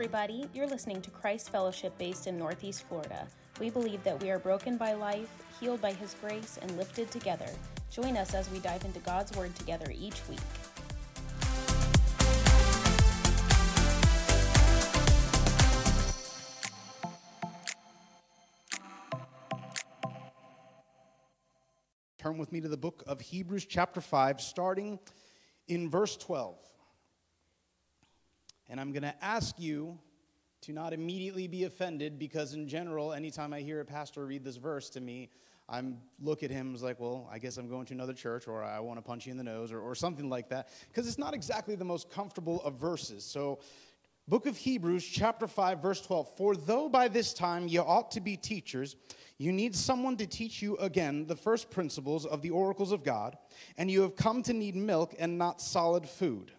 everybody. You're listening to Christ Fellowship based in Northeast Florida. We believe that we are broken by life, healed by His grace, and lifted together. Join us as we dive into God's Word together each week. Turn with me to the book of Hebrews, chapter 5, starting in verse 12. And I'm going to ask you to not immediately be offended because, in general, anytime I hear a pastor read this verse to me, I'm look at him as like, well, I guess I'm going to another church, or I want to punch you in the nose, or, or something like that, because it's not exactly the most comfortable of verses. So, book of Hebrews, chapter 5, verse 12. For though by this time you ought to be teachers, you need someone to teach you again the first principles of the oracles of God, and you have come to need milk and not solid food.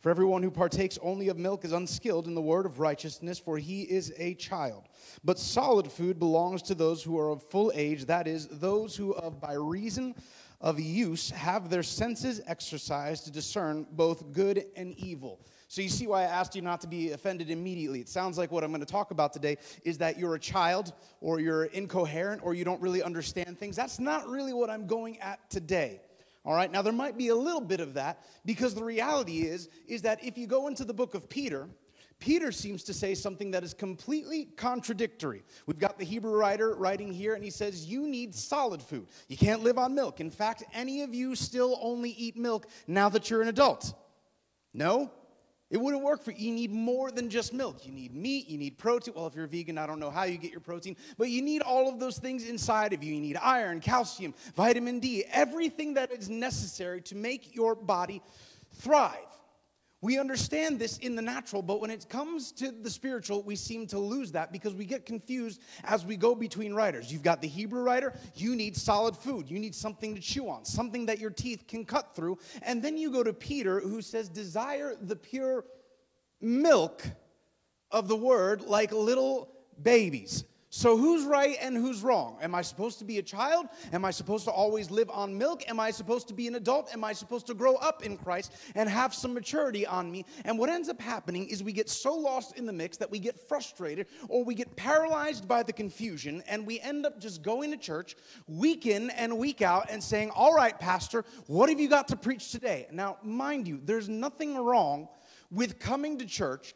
For everyone who partakes only of milk is unskilled in the word of righteousness, for he is a child. But solid food belongs to those who are of full age, that is, those who, of by reason of use, have their senses exercised to discern both good and evil. So you see why I asked you not to be offended immediately. It sounds like what I'm going to talk about today is that you're a child or you're incoherent or you don't really understand things. That's not really what I'm going at today. All right? Now there might be a little bit of that because the reality is is that if you go into the book of Peter, Peter seems to say something that is completely contradictory. We've got the Hebrew writer writing here, and he says, You need solid food. You can't live on milk. In fact, any of you still only eat milk now that you're an adult? No? It wouldn't work for you. You need more than just milk. You need meat, you need protein. Well, if you're vegan, I don't know how you get your protein, but you need all of those things inside of you. You need iron, calcium, vitamin D, everything that is necessary to make your body thrive. We understand this in the natural, but when it comes to the spiritual, we seem to lose that because we get confused as we go between writers. You've got the Hebrew writer, you need solid food, you need something to chew on, something that your teeth can cut through. And then you go to Peter, who says, Desire the pure milk of the word like little babies. So, who's right and who's wrong? Am I supposed to be a child? Am I supposed to always live on milk? Am I supposed to be an adult? Am I supposed to grow up in Christ and have some maturity on me? And what ends up happening is we get so lost in the mix that we get frustrated or we get paralyzed by the confusion and we end up just going to church week in and week out and saying, All right, Pastor, what have you got to preach today? Now, mind you, there's nothing wrong with coming to church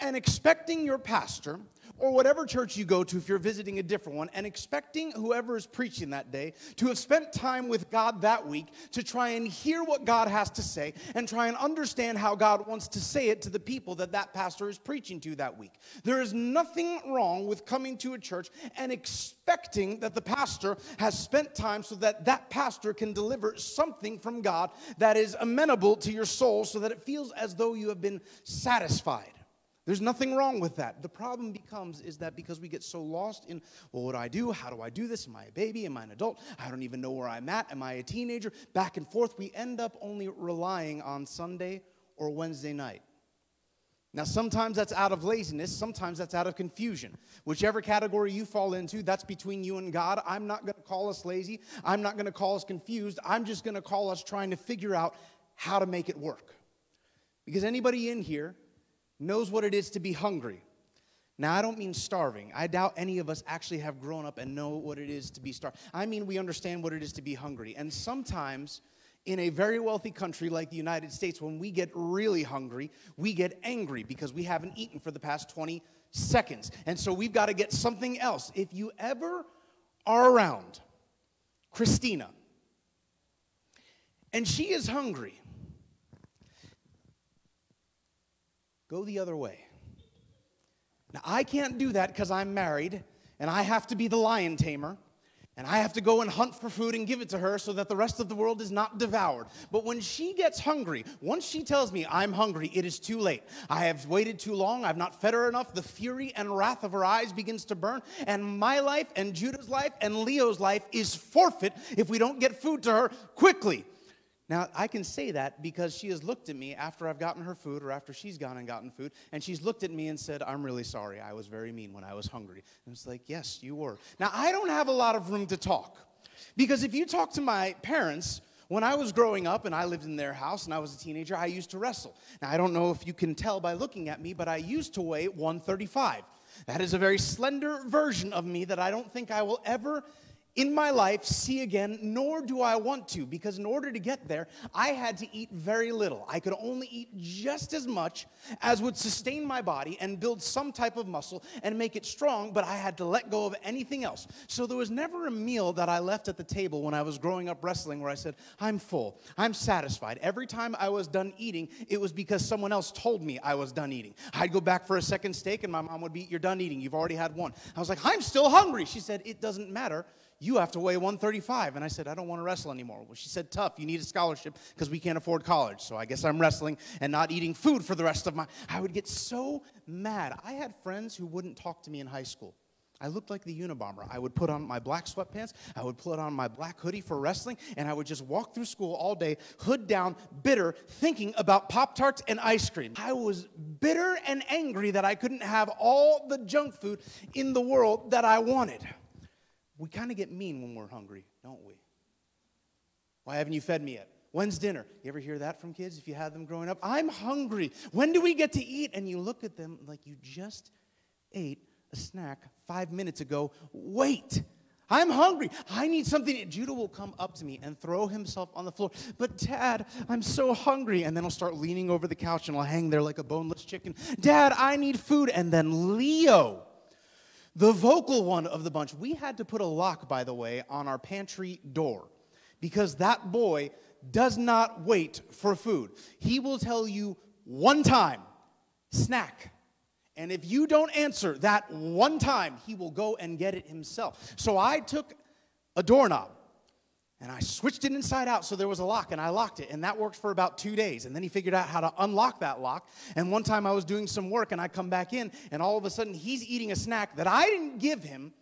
and expecting your pastor or whatever church you go to if you're visiting a different one, and expecting whoever is preaching that day to have spent time with God that week to try and hear what God has to say and try and understand how God wants to say it to the people that that pastor is preaching to that week. There is nothing wrong with coming to a church and expecting that the pastor has spent time so that that pastor can deliver something from God that is amenable to your soul so that it feels as though you have been satisfied. There's nothing wrong with that. The problem becomes is that because we get so lost in, well, what do I do? How do I do this? Am I a baby? Am I an adult? I don't even know where I'm at. Am I a teenager? Back and forth, we end up only relying on Sunday or Wednesday night. Now, sometimes that's out of laziness, sometimes that's out of confusion. Whichever category you fall into, that's between you and God. I'm not going to call us lazy. I'm not going to call us confused. I'm just going to call us trying to figure out how to make it work. Because anybody in here knows what it is to be hungry. Now, I don't mean starving. I doubt any of us actually have grown up and know what it is to be starved. I mean, we understand what it is to be hungry. And sometimes, in a very wealthy country like the United States, when we get really hungry, we get angry because we haven't eaten for the past 20 seconds. And so we've got to get something else. If you ever are around Christina and she is hungry, go the other way. Now, I can't do that because I'm married and I have to be the lion tamer. And I have to go and hunt for food and give it to her so that the rest of the world is not devoured. But when she gets hungry, once she tells me I'm hungry, it is too late. I have waited too long. I've not fed her enough. The fury and wrath of her eyes begins to burn. And my life and Judah's life and Leo's life is forfeit if we don't get food to her quickly. Now, I can say that because she has looked at me after I've gotten her food or after she's gone and gotten food, and she's looked at me and said, I'm really sorry. I was very mean when I was hungry. And it's like, Yes, you were. Now, I don't have a lot of room to talk because if you talk to my parents, When I was growing up and I lived in their house and I was a teenager, I used to wrestle. Now, I don't know if you can tell by looking at me, but I used to weigh 135. That is a very slender version of me that I don't think I will ever in my life see again, nor do I want to, because in order to get there, I had to eat very little. I could only eat just as much as would sustain my body and build some type of muscle and make it strong, but I had to let go of anything else. So there was never a meal that I left at the table when I was growing up wrestling where I said, I'm full, I'm satisfied. Every time I was done eating, it was because someone else told me I was done eating. I'd go back for a second steak, and my mom would be, You're done eating, you've already had one. I was like, I'm still hungry. She said, It doesn't matter you have to weigh 135. And I said, I don't want to wrestle anymore. Well, she said, tough, you need a scholarship because we can't afford college. So I guess I'm wrestling and not eating food for the rest of my. I would get so mad. I had friends who wouldn't talk to me in high school. I looked like the Unabomber. I would put on my black sweatpants, I would put on my black hoodie for wrestling, and I would just walk through school all day, hood down, bitter, thinking about Pop Tarts and ice cream. I was bitter and angry that I couldn't have all the junk food in the world that I wanted. We kind of get mean when we're hungry, don't we? Why haven't you fed me yet? When's dinner? You ever hear that from kids if you had them growing up? I'm hungry. When do we get to eat? And you look at them like you just ate a snack five minutes ago. Wait. I'm hungry. I need something. Judah will come up to me and throw himself on the floor. But, Dad, I'm so hungry. And then he'll start leaning over the couch and I'll hang there like a boneless chicken. Dad, I need food. And then Leo the vocal one of the bunch. We had to put a lock, by the way, on our pantry door because that boy does not wait for food. He will tell you one time, snack. And if you don't answer that one time, he will go and get it himself. So I took a doorknob and I switched it inside out so there was a lock and I locked it. And that worked for about two days. And then he figured out how to unlock that lock. And one time I was doing some work and I come back in and all of a sudden he's eating a snack that I didn't give him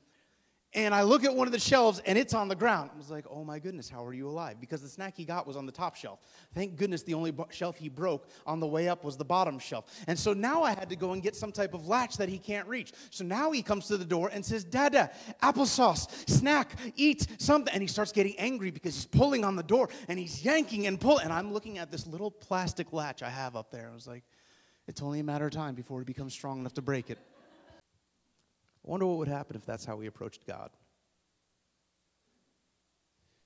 and I look at one of the shelves and it's on the ground. I was like, oh my goodness, how are you alive? Because the snack he got was on the top shelf. Thank goodness the only shelf he broke on the way up was the bottom shelf. And so now I had to go and get some type of latch that he can't reach. So now he comes to the door and says, Dada, applesauce, snack, eat something. And he starts getting angry because he's pulling on the door and he's yanking and pulling. And I'm looking at this little plastic latch I have up there. I was like, it's only a matter of time before he becomes strong enough to break it. I wonder what would happen if that's how we approached God.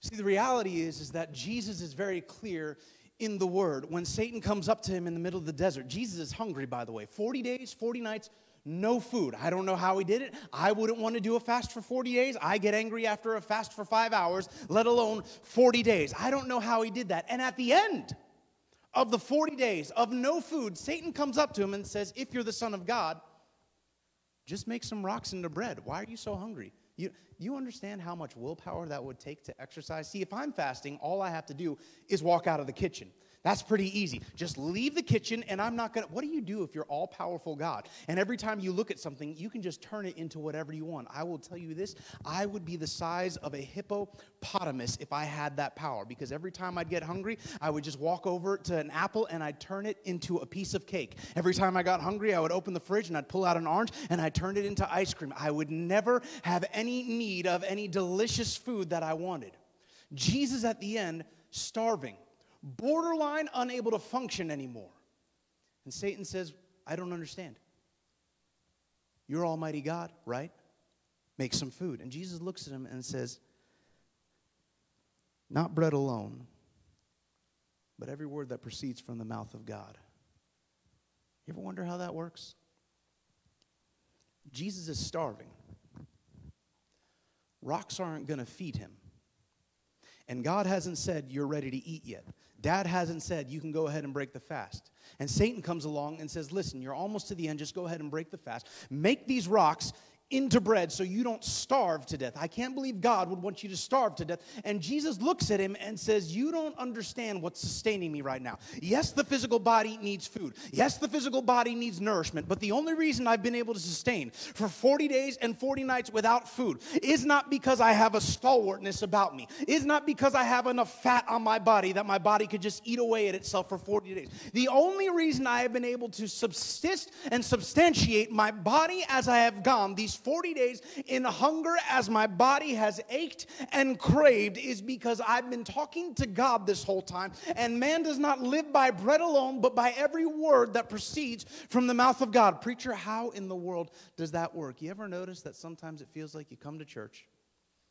See, the reality is, is that Jesus is very clear in the word. When Satan comes up to him in the middle of the desert, Jesus is hungry, by the way. 40 days, 40 nights, no food. I don't know how he did it. I wouldn't want to do a fast for 40 days. I get angry after a fast for five hours, let alone 40 days. I don't know how he did that. And at the end of the 40 days of no food, Satan comes up to him and says, If you're the Son of God, just make some rocks into bread. Why are you so hungry? You, you understand how much willpower that would take to exercise? See, if I'm fasting, all I have to do is walk out of the kitchen. That's pretty easy. Just leave the kitchen, and I'm not gonna. What do you do if you're all powerful God? And every time you look at something, you can just turn it into whatever you want. I will tell you this I would be the size of a hippopotamus if I had that power, because every time I'd get hungry, I would just walk over to an apple and I'd turn it into a piece of cake. Every time I got hungry, I would open the fridge and I'd pull out an orange and I'd turn it into ice cream. I would never have any need of any delicious food that I wanted. Jesus at the end, starving borderline unable to function anymore. And Satan says, I don't understand. You're Almighty God, right? Make some food. And Jesus looks at him and says, Not bread alone, but every word that proceeds from the mouth of God. You ever wonder how that works? Jesus is starving. Rocks aren't going to feed him. And God hasn't said, You're ready to eat yet. Dad hasn't said, You can go ahead and break the fast. And Satan comes along and says, Listen, you're almost to the end. Just go ahead and break the fast. Make these rocks into bread so you don't starve to death. I can't believe God would want you to starve to death. And Jesus looks at him and says, You don't understand what's sustaining me right now. Yes, the physical body needs food. Yes, the physical body needs nourishment. But the only reason I've been able to sustain for 40 days and 40 nights without food is not because I have a stalwartness about me, is not because I have enough fat on my body that my body could just eat away at itself for 40 days. The only reason I have been able to subsist and substantiate my body as I have gone these 40 days in hunger as my body has ached and craved is because I've been talking to God this whole time. And man does not live by bread alone, but by every word that proceeds from the mouth of God. Preacher, how in the world does that work? You ever notice that sometimes it feels like you come to church?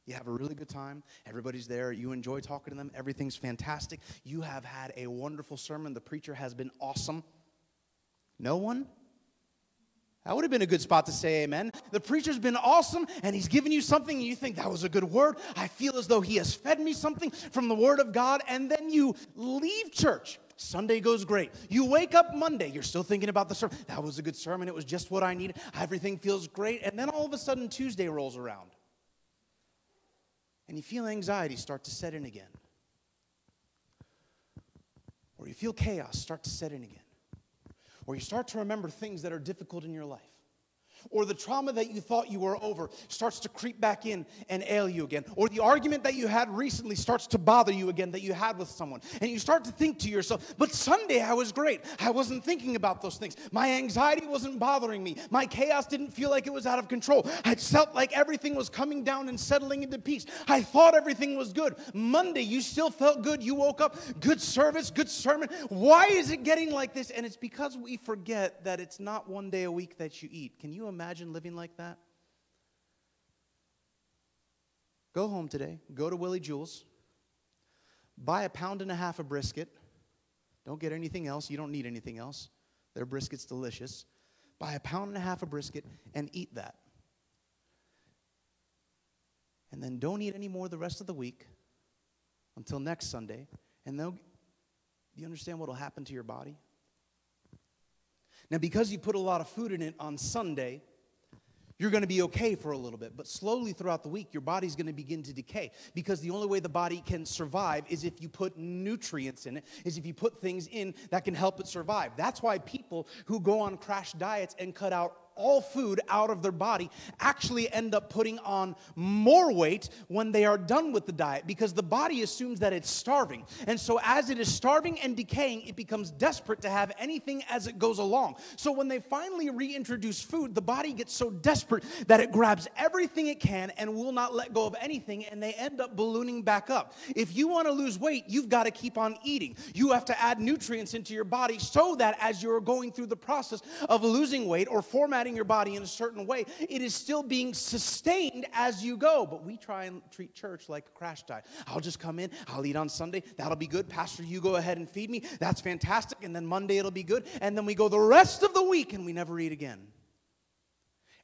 You have a really good time. Everybody's there. You enjoy talking to them. Everything's fantastic. You have had a wonderful sermon. The preacher has been awesome. No one? That would have been a good spot to say amen. The preacher's been awesome and he's given you something and you think that was a good word. I feel as though he has fed me something from the word of God. And then you leave church. Sunday goes great. You wake up Monday, you're still thinking about the sermon. That was a good sermon. It was just what I needed. Everything feels great. And then all of a sudden, Tuesday rolls around and you feel anxiety start to set in again. Or you feel chaos start to set in again. Or you start to remember things that are difficult in your life or the trauma that you thought you were over starts to creep back in and ail you again, or the argument that you had recently starts to bother you again that you had with someone, and you start to think to yourself, but Sunday I was great. I wasn't thinking about those things. My anxiety wasn't bothering me. My chaos didn't feel like it was out of control. I felt like everything was coming down and settling into peace. I thought everything was good. Monday, you still felt good. You woke up, good service, good sermon. Why is it getting like this? And it's because we forget that it's not one day a week that you eat. Can you imagine living like that? Go home today, go to Willie Jewell's, buy a pound and a half of brisket. Don't get anything else. You don't need anything else. Their brisket's delicious. Buy a pound and a half of brisket and eat that. And then don't eat any more the rest of the week until next Sunday. And they'll, you understand what will happen to your body? Now, because you put a lot of food in it on Sunday, you're going to be okay for a little bit. But slowly throughout the week, your body's going to begin to decay because the only way the body can survive is if you put nutrients in it, is if you put things in that can help it survive. That's why people who go on crash diets and cut out all food out of their body actually end up putting on more weight when they are done with the diet because the body assumes that it's starving. And so, as it is starving and decaying, it becomes desperate to have anything as it goes along. So, when they finally reintroduce food, the body gets so desperate that it grabs everything it can and will not let go of anything, and they end up ballooning back up. If you want to lose weight, you've got to keep on eating. You have to add nutrients into your body so that as you're going through the process of losing weight or formatting your body in a certain way, it is still being sustained as you go. But we try and treat church like a crash diet. I'll just come in, I'll eat on Sunday, that'll be good. Pastor, you go ahead and feed me, that's fantastic. And then Monday it'll be good. And then we go the rest of the week and we never eat again.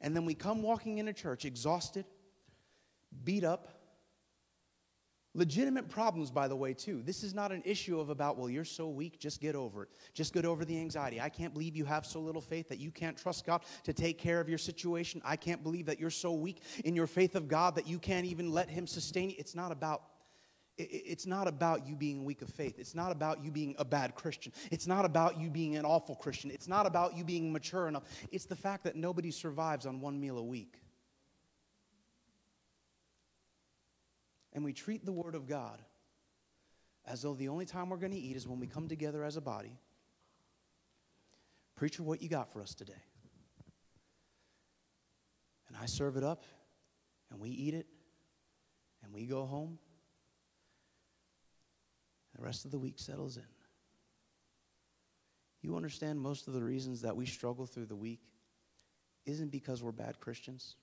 And then we come walking into church exhausted, beat up, Legitimate problems, by the way, too. This is not an issue of about, well, you're so weak, just get over it. Just get over the anxiety. I can't believe you have so little faith that you can't trust God to take care of your situation. I can't believe that you're so weak in your faith of God that you can't even let Him sustain you. It's not about it's not about you being weak of faith. It's not about you being a bad Christian. It's not about you being an awful Christian. It's not about you being mature enough. It's the fact that nobody survives on one meal a week. And we treat the Word of God as though the only time we're going to eat is when we come together as a body. Preacher, what you got for us today? And I serve it up, and we eat it, and we go home. The rest of the week settles in. You understand most of the reasons that we struggle through the week isn't because we're bad Christians.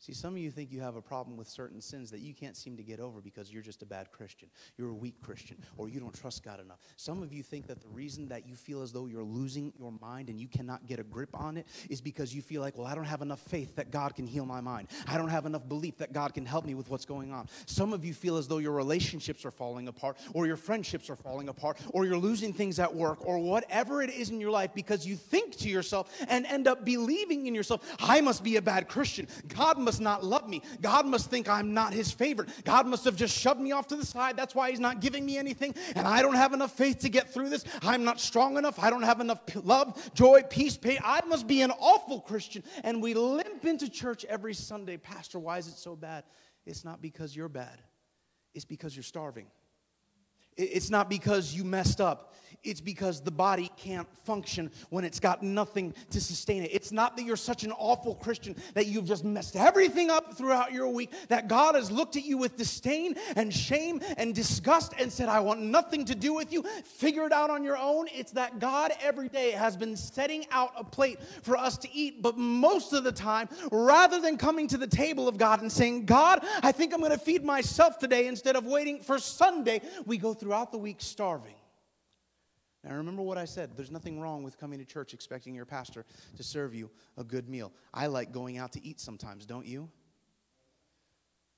See, some of you think you have a problem with certain sins that you can't seem to get over because you're just a bad Christian. You're a weak Christian, or you don't trust God enough. Some of you think that the reason that you feel as though you're losing your mind and you cannot get a grip on it is because you feel like, well, I don't have enough faith that God can heal my mind. I don't have enough belief that God can help me with what's going on. Some of you feel as though your relationships are falling apart, or your friendships are falling apart, or you're losing things at work, or whatever it is in your life because you think to yourself and end up believing in yourself, I must be a bad Christian. God must must not love me. God must think I'm not his favorite. God must have just shoved me off to the side. That's why he's not giving me anything. And I don't have enough faith to get through this. I'm not strong enough. I don't have enough love, joy, peace, pain. I must be an awful Christian. And we limp into church every Sunday. Pastor, why is it so bad? It's not because you're bad, it's because you're starving. It's not because you messed up. It's because the body can't function when it's got nothing to sustain it. It's not that you're such an awful Christian that you've just messed everything up throughout your week, that God has looked at you with disdain and shame and disgust and said, I want nothing to do with you. Figure it out on your own. It's that God every day has been setting out a plate for us to eat. But most of the time, rather than coming to the table of God and saying, God, I think I'm going to feed myself today instead of waiting for Sunday, we go throughout the week starving. Now, remember what I said. There's nothing wrong with coming to church expecting your pastor to serve you a good meal. I like going out to eat sometimes, don't you?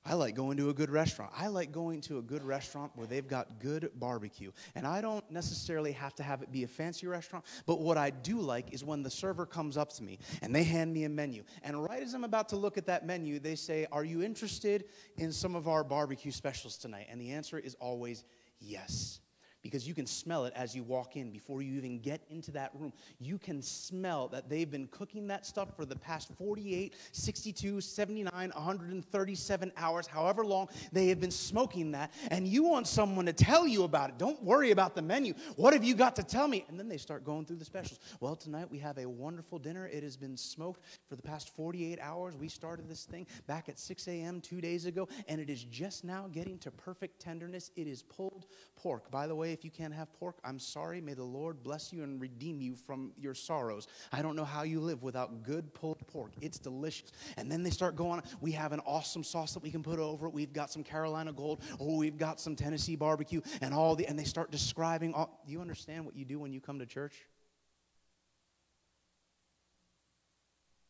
I like going to a good restaurant. I like going to a good restaurant where they've got good barbecue. And I don't necessarily have to have it be a fancy restaurant, but what I do like is when the server comes up to me and they hand me a menu. And right as I'm about to look at that menu, they say, Are you interested in some of our barbecue specials tonight? And the answer is always yes because you can smell it as you walk in before you even get into that room. You can smell that they've been cooking that stuff for the past 48, 62, 79, 137 hours, however long they have been smoking that. And you want someone to tell you about it. Don't worry about the menu. What have you got to tell me? And then they start going through the specials. Well, tonight we have a wonderful dinner. It has been smoked for the past 48 hours. We started this thing back at 6 a.m. two days ago, and it is just now getting to perfect tenderness. It is pulled pork. By the way, if you can't have pork, I'm sorry. May the Lord bless you and redeem you from your sorrows. I don't know how you live without good pulled pork. It's delicious. And then they start going, we have an awesome sauce that we can put over it. We've got some Carolina Gold, or we've got some Tennessee barbecue, and all the, and they start describing all, do you understand what you do when you come to church?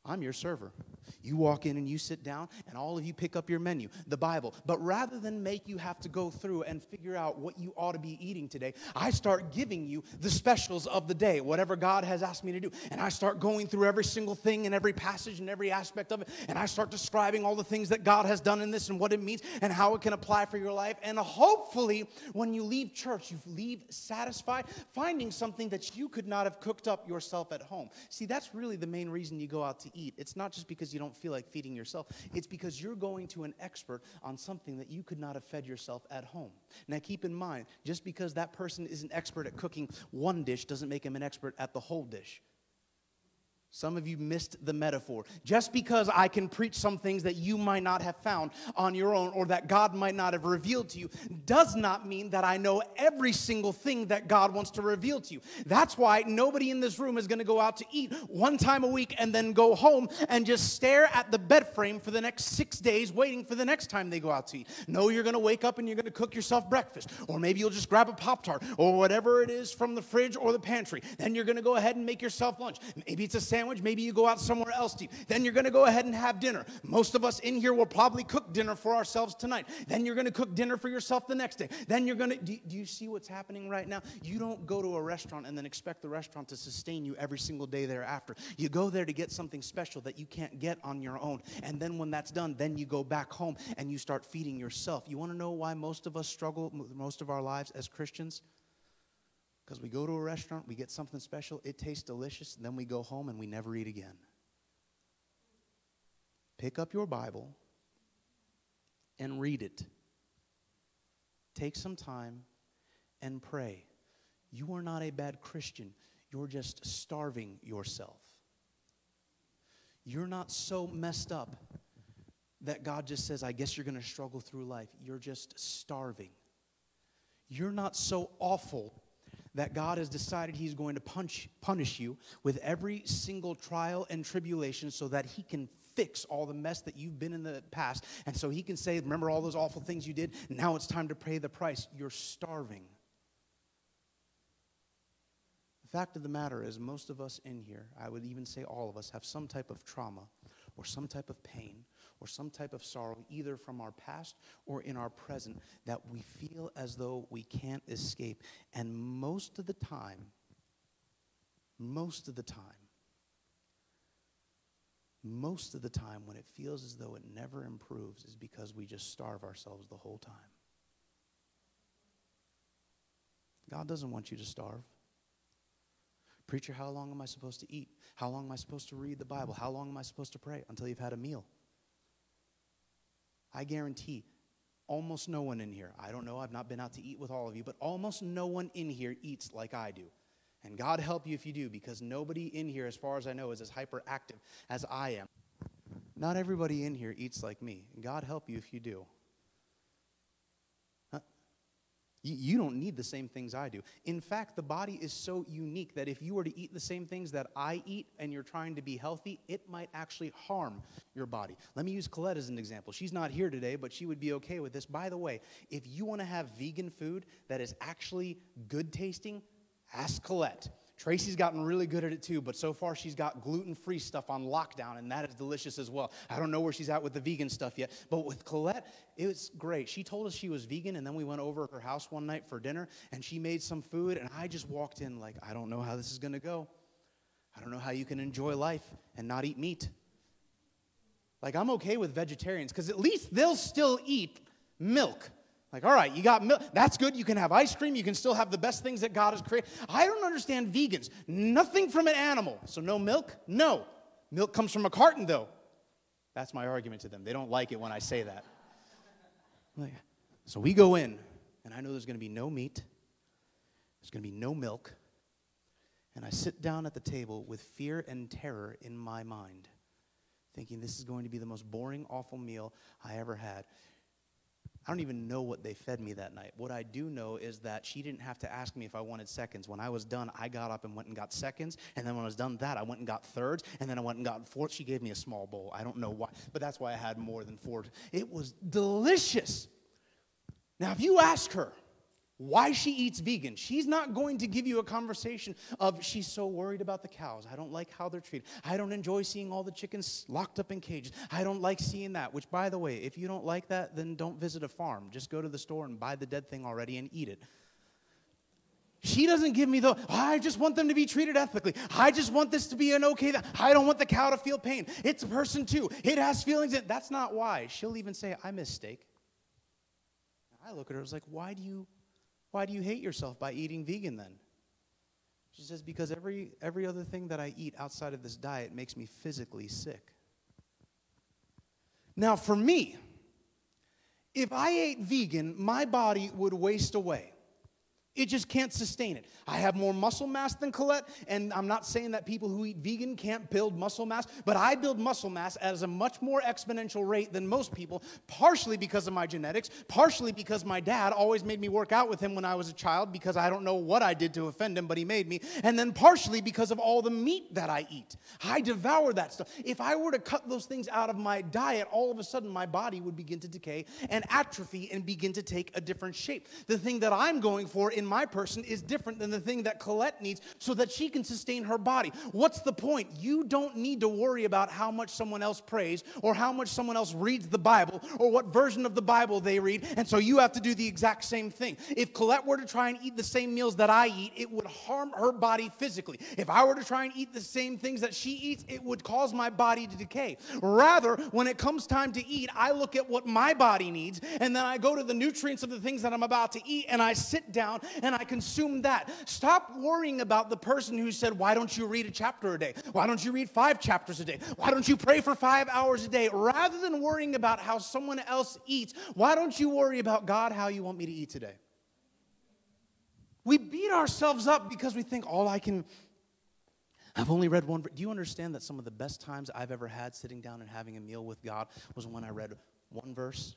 I'm your server. You walk in and you sit down, and all of you pick up your menu, the Bible. But rather than make you have to go through and figure out what you ought to be eating today, I start giving you the specials of the day, whatever God has asked me to do. And I start going through every single thing and every passage and every aspect of it. And I start describing all the things that God has done in this and what it means and how it can apply for your life. And hopefully, when you leave church, you leave satisfied, finding something that you could not have cooked up yourself at home. See, that's really the main reason you go out to eat. It's not just because you don't feel like feeding yourself, it's because you're going to an expert on something that you could not have fed yourself at home. Now, keep in mind, just because that person is an expert at cooking one dish doesn't make him an expert at the whole dish. Some of you missed the metaphor. Just because I can preach some things that you might not have found on your own or that God might not have revealed to you does not mean that I know every single thing that God wants to reveal to you. That's why nobody in this room is going to go out to eat one time a week and then go home and just stare at the bed frame for the next six days waiting for the next time they go out to eat. No, you're going to wake up and you're going to cook yourself breakfast, or maybe you'll just grab a Pop Tart or whatever it is from the fridge or the pantry. Then you're going to go ahead and make yourself lunch. Maybe it's a sandwich sandwich. Maybe you go out somewhere else to eat. Then you're going to go ahead and have dinner. Most of us in here will probably cook dinner for ourselves tonight. Then you're going to cook dinner for yourself the next day. Then you're going to, do, do you see what's happening right now? You don't go to a restaurant and then expect the restaurant to sustain you every single day thereafter. You go there to get something special that you can't get on your own. And then when that's done, then you go back home and you start feeding yourself. You want to know why most of us struggle most of our lives as Christians? Because we go to a restaurant, we get something special, it tastes delicious, and then we go home and we never eat again. Pick up your Bible and read it. Take some time and pray. You are not a bad Christian, you're just starving yourself. You're not so messed up that God just says, I guess you're going to struggle through life. You're just starving. You're not so awful that God has decided He's going to punch, punish you with every single trial and tribulation so that He can fix all the mess that you've been in the past. And so He can say, Remember all those awful things you did? Now it's time to pay the price. You're starving. The fact of the matter is, most of us in here, I would even say all of us, have some type of trauma or some type of pain or some type of sorrow, either from our past or in our present, that we feel as though we can't escape. And most of the time, most of the time, most of the time when it feels as though it never improves is because we just starve ourselves the whole time. God doesn't want you to starve. Preacher, how long am I supposed to eat? How long am I supposed to read the Bible? How long am I supposed to pray? Until you've had a meal. I guarantee almost no one in here, I don't know, I've not been out to eat with all of you, but almost no one in here eats like I do. And God help you if you do, because nobody in here, as far as I know, is as hyperactive as I am. Not everybody in here eats like me. God help you if you do. You don't need the same things I do. In fact, the body is so unique that if you were to eat the same things that I eat and you're trying to be healthy, it might actually harm your body. Let me use Colette as an example. She's not here today, but she would be okay with this. By the way, if you want to have vegan food that is actually good tasting, ask Colette. Tracy's gotten really good at it too, but so far she's got gluten free stuff on lockdown, and that is delicious as well. I don't know where she's at with the vegan stuff yet, but with Colette, it was great. She told us she was vegan, and then we went over her house one night for dinner, and she made some food, and I just walked in like, I don't know how this is gonna go. I don't know how you can enjoy life and not eat meat. Like, I'm okay with vegetarians because at least they'll still eat milk. Like, all right, you got milk. That's good. You can have ice cream. You can still have the best things that God has created. I don't understand vegans. Nothing from an animal. So, no milk? No. Milk comes from a carton, though. That's my argument to them. They don't like it when I say that. Like, so, we go in, and I know there's going to be no meat, there's going to be no milk. And I sit down at the table with fear and terror in my mind, thinking this is going to be the most boring, awful meal I ever had. I don't even know what they fed me that night. What I do know is that she didn't have to ask me if I wanted seconds. When I was done, I got up and went and got seconds. And then when I was done that, I went and got thirds. And then I went and got fourths. She gave me a small bowl. I don't know why, but that's why I had more than four. It was delicious. Now, if you ask her, why she eats vegan. She's not going to give you a conversation of she's so worried about the cows. I don't like how they're treated. I don't enjoy seeing all the chickens locked up in cages. I don't like seeing that. Which, by the way, if you don't like that, then don't visit a farm. Just go to the store and buy the dead thing already and eat it. She doesn't give me the, I just want them to be treated ethically. I just want this to be an okay, I don't want the cow to feel pain. It's a person too. It has feelings. That's not why. She'll even say, I miss steak. I look at her, I was like, why do you why do you hate yourself by eating vegan then? She says, Because every, every other thing that I eat outside of this diet makes me physically sick. Now, for me, if I ate vegan, my body would waste away. It just can't sustain it. I have more muscle mass than Colette, and I'm not saying that people who eat vegan can't build muscle mass, but I build muscle mass at a much more exponential rate than most people, partially because of my genetics, partially because my dad always made me work out with him when I was a child because I don't know what I did to offend him, but he made me, and then partially because of all the meat that I eat. I devour that stuff. If I were to cut those things out of my diet, all of a sudden my body would begin to decay and atrophy and begin to take a different shape. The thing that I'm going for in in my person is different than the thing that Colette needs so that she can sustain her body. What's the point? You don't need to worry about how much someone else prays or how much someone else reads the Bible or what version of the Bible they read. And so you have to do the exact same thing. If Colette were to try and eat the same meals that I eat, it would harm her body physically. If I were to try and eat the same things that she eats, it would cause my body to decay. Rather, when it comes time to eat, I look at what my body needs and then I go to the nutrients of the things that I'm about to eat and I sit down and I consume that. Stop worrying about the person who said, Why don't you read a chapter a day? Why don't you read five chapters a day? Why don't you pray for five hours a day? Rather than worrying about how someone else eats, why don't you worry about God, how you want me to eat today? We beat ourselves up because we think all I can. I've only read one. Do you understand that some of the best times I've ever had sitting down and having a meal with God was when I read one verse?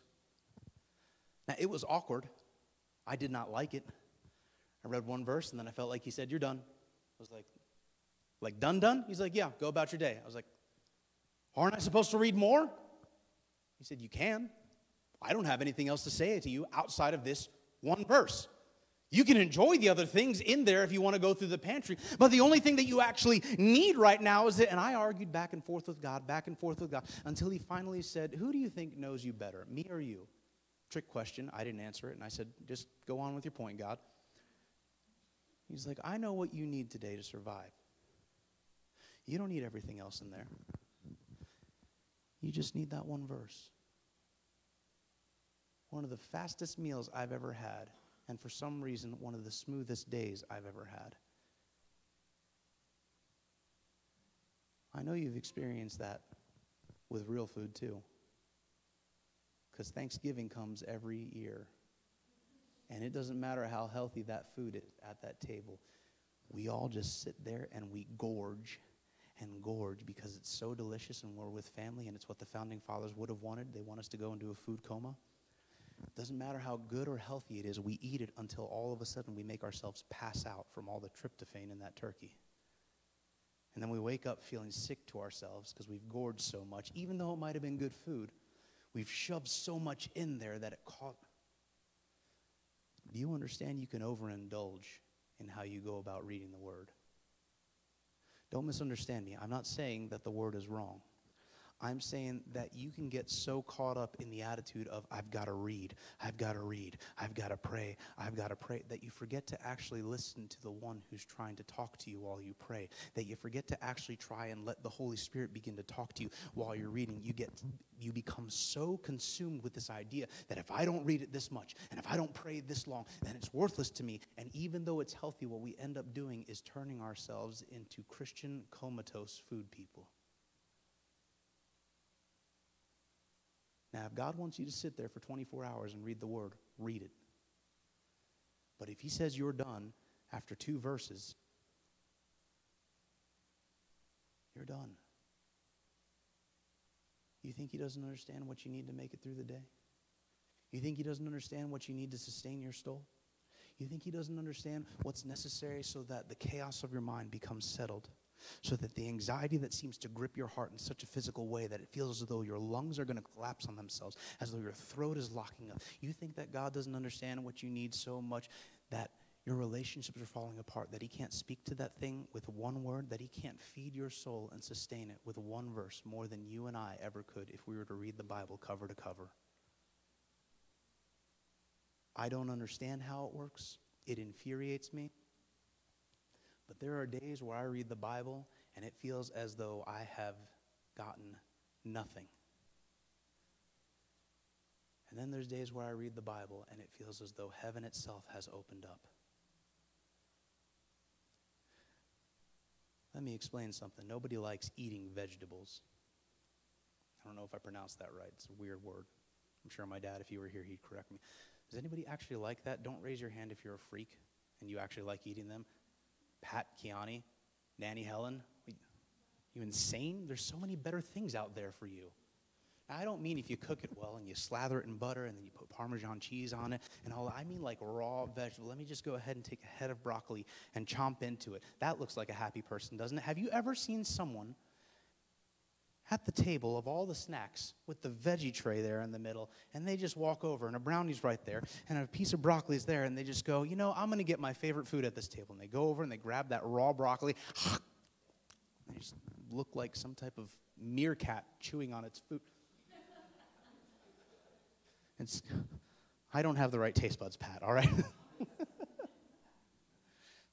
Now, it was awkward. I did not like it. I read one verse and then I felt like he said, You're done. I was like, like done, done? He's like, Yeah, go about your day. I was like, Aren't I supposed to read more? He said, You can. I don't have anything else to say to you outside of this one verse. You can enjoy the other things in there if you want to go through the pantry, but the only thing that you actually need right now is it. And I argued back and forth with God, back and forth with God, until he finally said, Who do you think knows you better, me or you? Trick question. I didn't answer it. And I said, Just go on with your point, God. He's like, I know what you need today to survive. You don't need everything else in there. You just need that one verse. One of the fastest meals I've ever had, and for some reason, one of the smoothest days I've ever had. I know you've experienced that with real food too. Because Thanksgiving comes every year. And it doesn't matter how healthy that food is at that table. We all just sit there and we gorge and gorge because it's so delicious and we're with family and it's what the founding fathers would have wanted. They want us to go into a food coma. It doesn't matter how good or healthy it is, we eat it until all of a sudden we make ourselves pass out from all the tryptophan in that turkey. And then we wake up feeling sick to ourselves because we've gorged so much, even though it might have been good food. We've shoved so much in there that it caught. Do you understand you can overindulge in how you go about reading the Word? Don't misunderstand me. I'm not saying that the Word is wrong. I'm saying that you can get so caught up in the attitude of, I've got to read, I've got to read, I've got to pray, I've got to pray, that you forget to actually listen to the one who's trying to talk to you while you pray. That you forget to actually try and let the Holy Spirit begin to talk to you while you're reading. You get you become so consumed with this idea that if I don't read it this much and if I don't pray this long, then it's worthless to me. And even though it's healthy, what we end up doing is turning ourselves into Christian comatose food people. Now, if God wants you to sit there for 24 hours and read the word, read it. But if He says you're done after two verses, you're done. You think He doesn't understand what you need to make it through the day? You think He doesn't understand what you need to sustain your soul? You think He doesn't understand what's necessary so that the chaos of your mind becomes settled? So that the anxiety that seems to grip your heart in such a physical way that it feels as though your lungs are going to collapse on themselves, as though your throat is locking up. You think that God doesn't understand what you need so much that your relationships are falling apart, that He can't speak to that thing with one word, that He can't feed your soul and sustain it with one verse more than you and I ever could if we were to read the Bible cover to cover. I don't understand how it works. It infuriates me. But there are days where I read the Bible and it feels as though I have gotten nothing. And then there's days where I read the Bible and it feels as though heaven itself has opened up. Let me explain something. Nobody likes eating vegetables. I don't know if I pronounced that right. It's a weird word. I'm sure my dad, if he were here, he'd correct me. Does anybody actually like that? Don't raise your hand if you're a freak and you actually like eating them. Pat Kiani, Nanny Helen. You insane? There's so many better things out there for you. Now, I don't mean if you cook it well and you slather it in butter and then you put Parmesan cheese on it and all. I mean like raw vegetable. Let me just go ahead and take a head of broccoli and chomp into it. That looks like a happy person, doesn't it? Have you ever seen someone at the table of all the snacks with the veggie tray there in the middle, and they just walk over, and a brownie's right there, and a piece of broccoli's there, and they just go, you know, I'm to get my favorite food at this table. And they go over and they grab that raw broccoli. they just look like some type of meerkat chewing on its food. It's, I don't have the right taste buds, Pat, all right?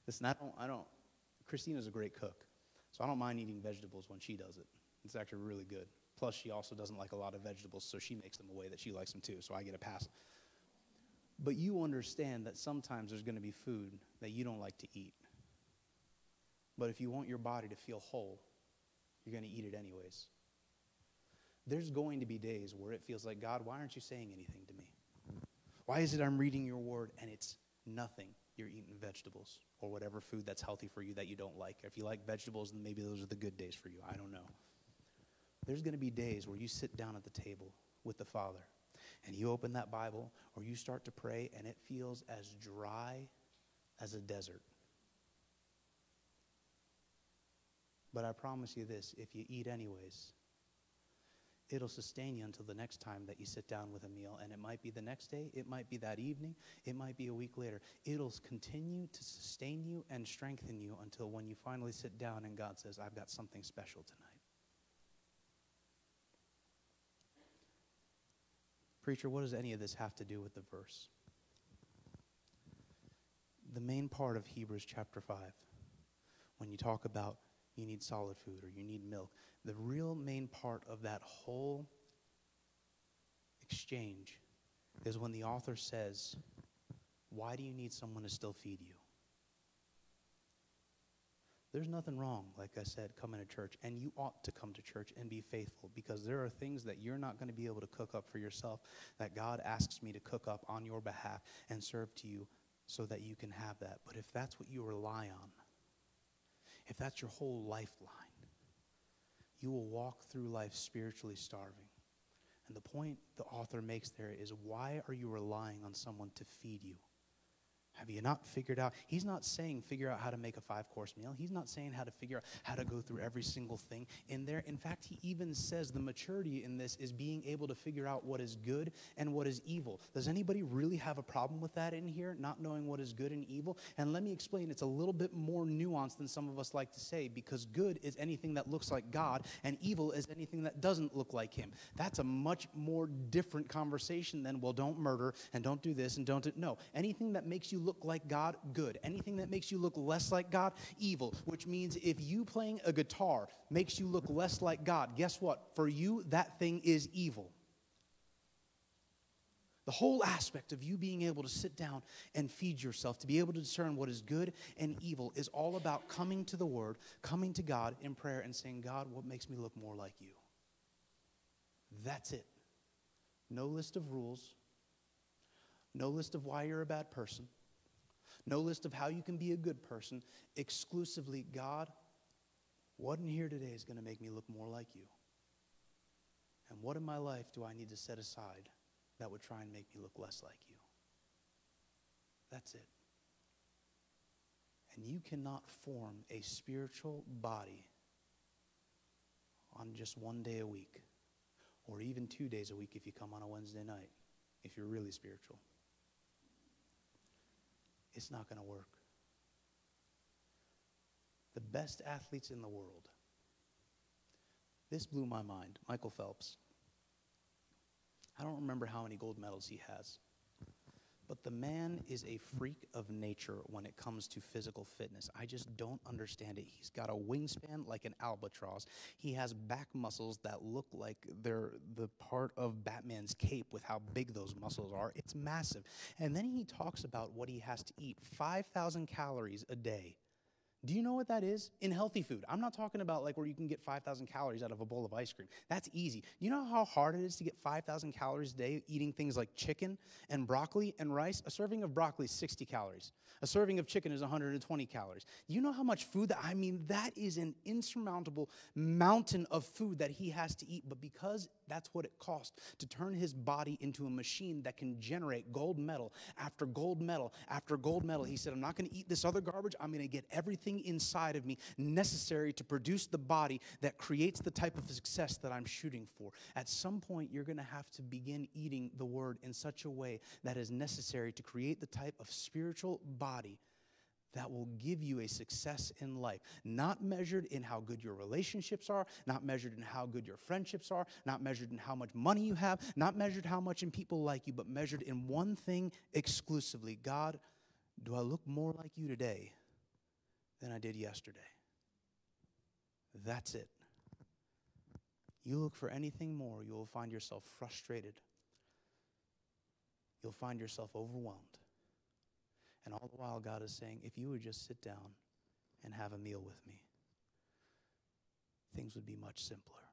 Listen, I don't, I don't, Christina's a great cook, so I don't mind eating vegetables when she does it. It's actually really good. Plus, she also doesn't like a lot of vegetables, so she makes them a way that she likes them too, so I get a pass. But you understand that sometimes there's going to be food that you don't like to eat. But if you want your body to feel whole, you're going to eat it anyways. There's going to be days where it feels like, God, why aren't you saying anything to me? Why is it I'm reading your word and it's nothing? You're eating vegetables or whatever food that's healthy for you that you don't like. If you like vegetables, then maybe those are the good days for you. I don't know. There's going to be days where you sit down at the table with the Father and you open that Bible or you start to pray and it feels as dry as a desert. But I promise you this if you eat anyways, it'll sustain you until the next time that you sit down with a meal. And it might be the next day, it might be that evening, it might be a week later. It'll continue to sustain you and strengthen you until when you finally sit down and God says, I've got something special tonight. Preacher, what does any of this have to do with the verse? The main part of Hebrews chapter 5, when you talk about you need solid food or you need milk, the real main part of that whole exchange is when the author says, Why do you need someone to still feed you? There's nothing wrong, like I said, coming to church, and you ought to come to church and be faithful because there are things that you're not going to be able to cook up for yourself that God asks me to cook up on your behalf and serve to you so that you can have that. But if that's what you rely on, if that's your whole lifeline, you will walk through life spiritually starving. And the point the author makes there is why are you relying on someone to feed you? Have you not figured out? He's not saying figure out how to make a five course meal. He's not saying how to figure out how to go through every single thing in there. In fact, he even says the maturity in this is being able to figure out what is good and what is evil. Does anybody really have a problem with that in here, not knowing what is good and evil? And let me explain it's a little bit more nuanced than some of us like to say because good is anything that looks like God and evil is anything that doesn't look like Him. That's a much more different conversation than, well, don't murder and don't do this and don't do. No, anything that makes you look like God, good. Anything that makes you look less like God, evil. Which means if you playing a guitar makes you look less like God, guess what? For you, that thing is evil. The whole aspect of you being able to sit down and feed yourself, to be able to discern what is good and evil, is all about coming to the Word, coming to God in prayer, and saying, God, what makes me look more like you? That's it. No list of rules, no list of why you're a bad person, no list of how you can be a good person. Exclusively, God, what in here today is going to make me look more like you? And what in my life do I need to set aside that would try and make me look less like you? That's it. And you cannot form a spiritual body on just one day a week, or even two days a week if you come on a Wednesday night, if you're really spiritual it's not going to work. The best athletes in the world. This blew my mind. Michael Phelps. I don't remember how many gold medals he has. But the man is a freak of nature when it comes to physical fitness. I just don't understand it. He's got a wingspan like an albatross. He has back muscles that look like they're the part of Batman's cape with how big those muscles are. It's massive. And then he talks about what he has to eat 5,000 calories a day. Do you know what that is? In healthy food. I'm not talking about like where you can get 5,000 calories out of a bowl of ice cream. That's easy. You know how hard it is to get 5,000 calories a day eating things like chicken and broccoli and rice? A serving of broccoli is 60 calories. A serving of chicken is 120 calories. You know how much food that, I mean, that is an insurmountable mountain of food that he has to eat. But because that's what it costs to turn his body into a machine that can generate gold medal after gold medal after gold medal, he said, I'm not going to eat this other garbage. I'm going to get everything inside of me necessary to produce the body that creates the type of success that I'm shooting for. At some point, you're going to have to begin eating the word in such a way that is necessary to create the type of spiritual body that will give you a success in life. Not measured in how good your relationships are, not measured in how good your friendships are, not measured in how much money you have, not measured how much in people like you, but measured in one thing exclusively God, do I look more like you today than I did yesterday. That's it. You look for anything more, you will find yourself frustrated. You'll find yourself overwhelmed. And all the while, God is saying, if you would just sit down and have a meal with me, things would be much simpler.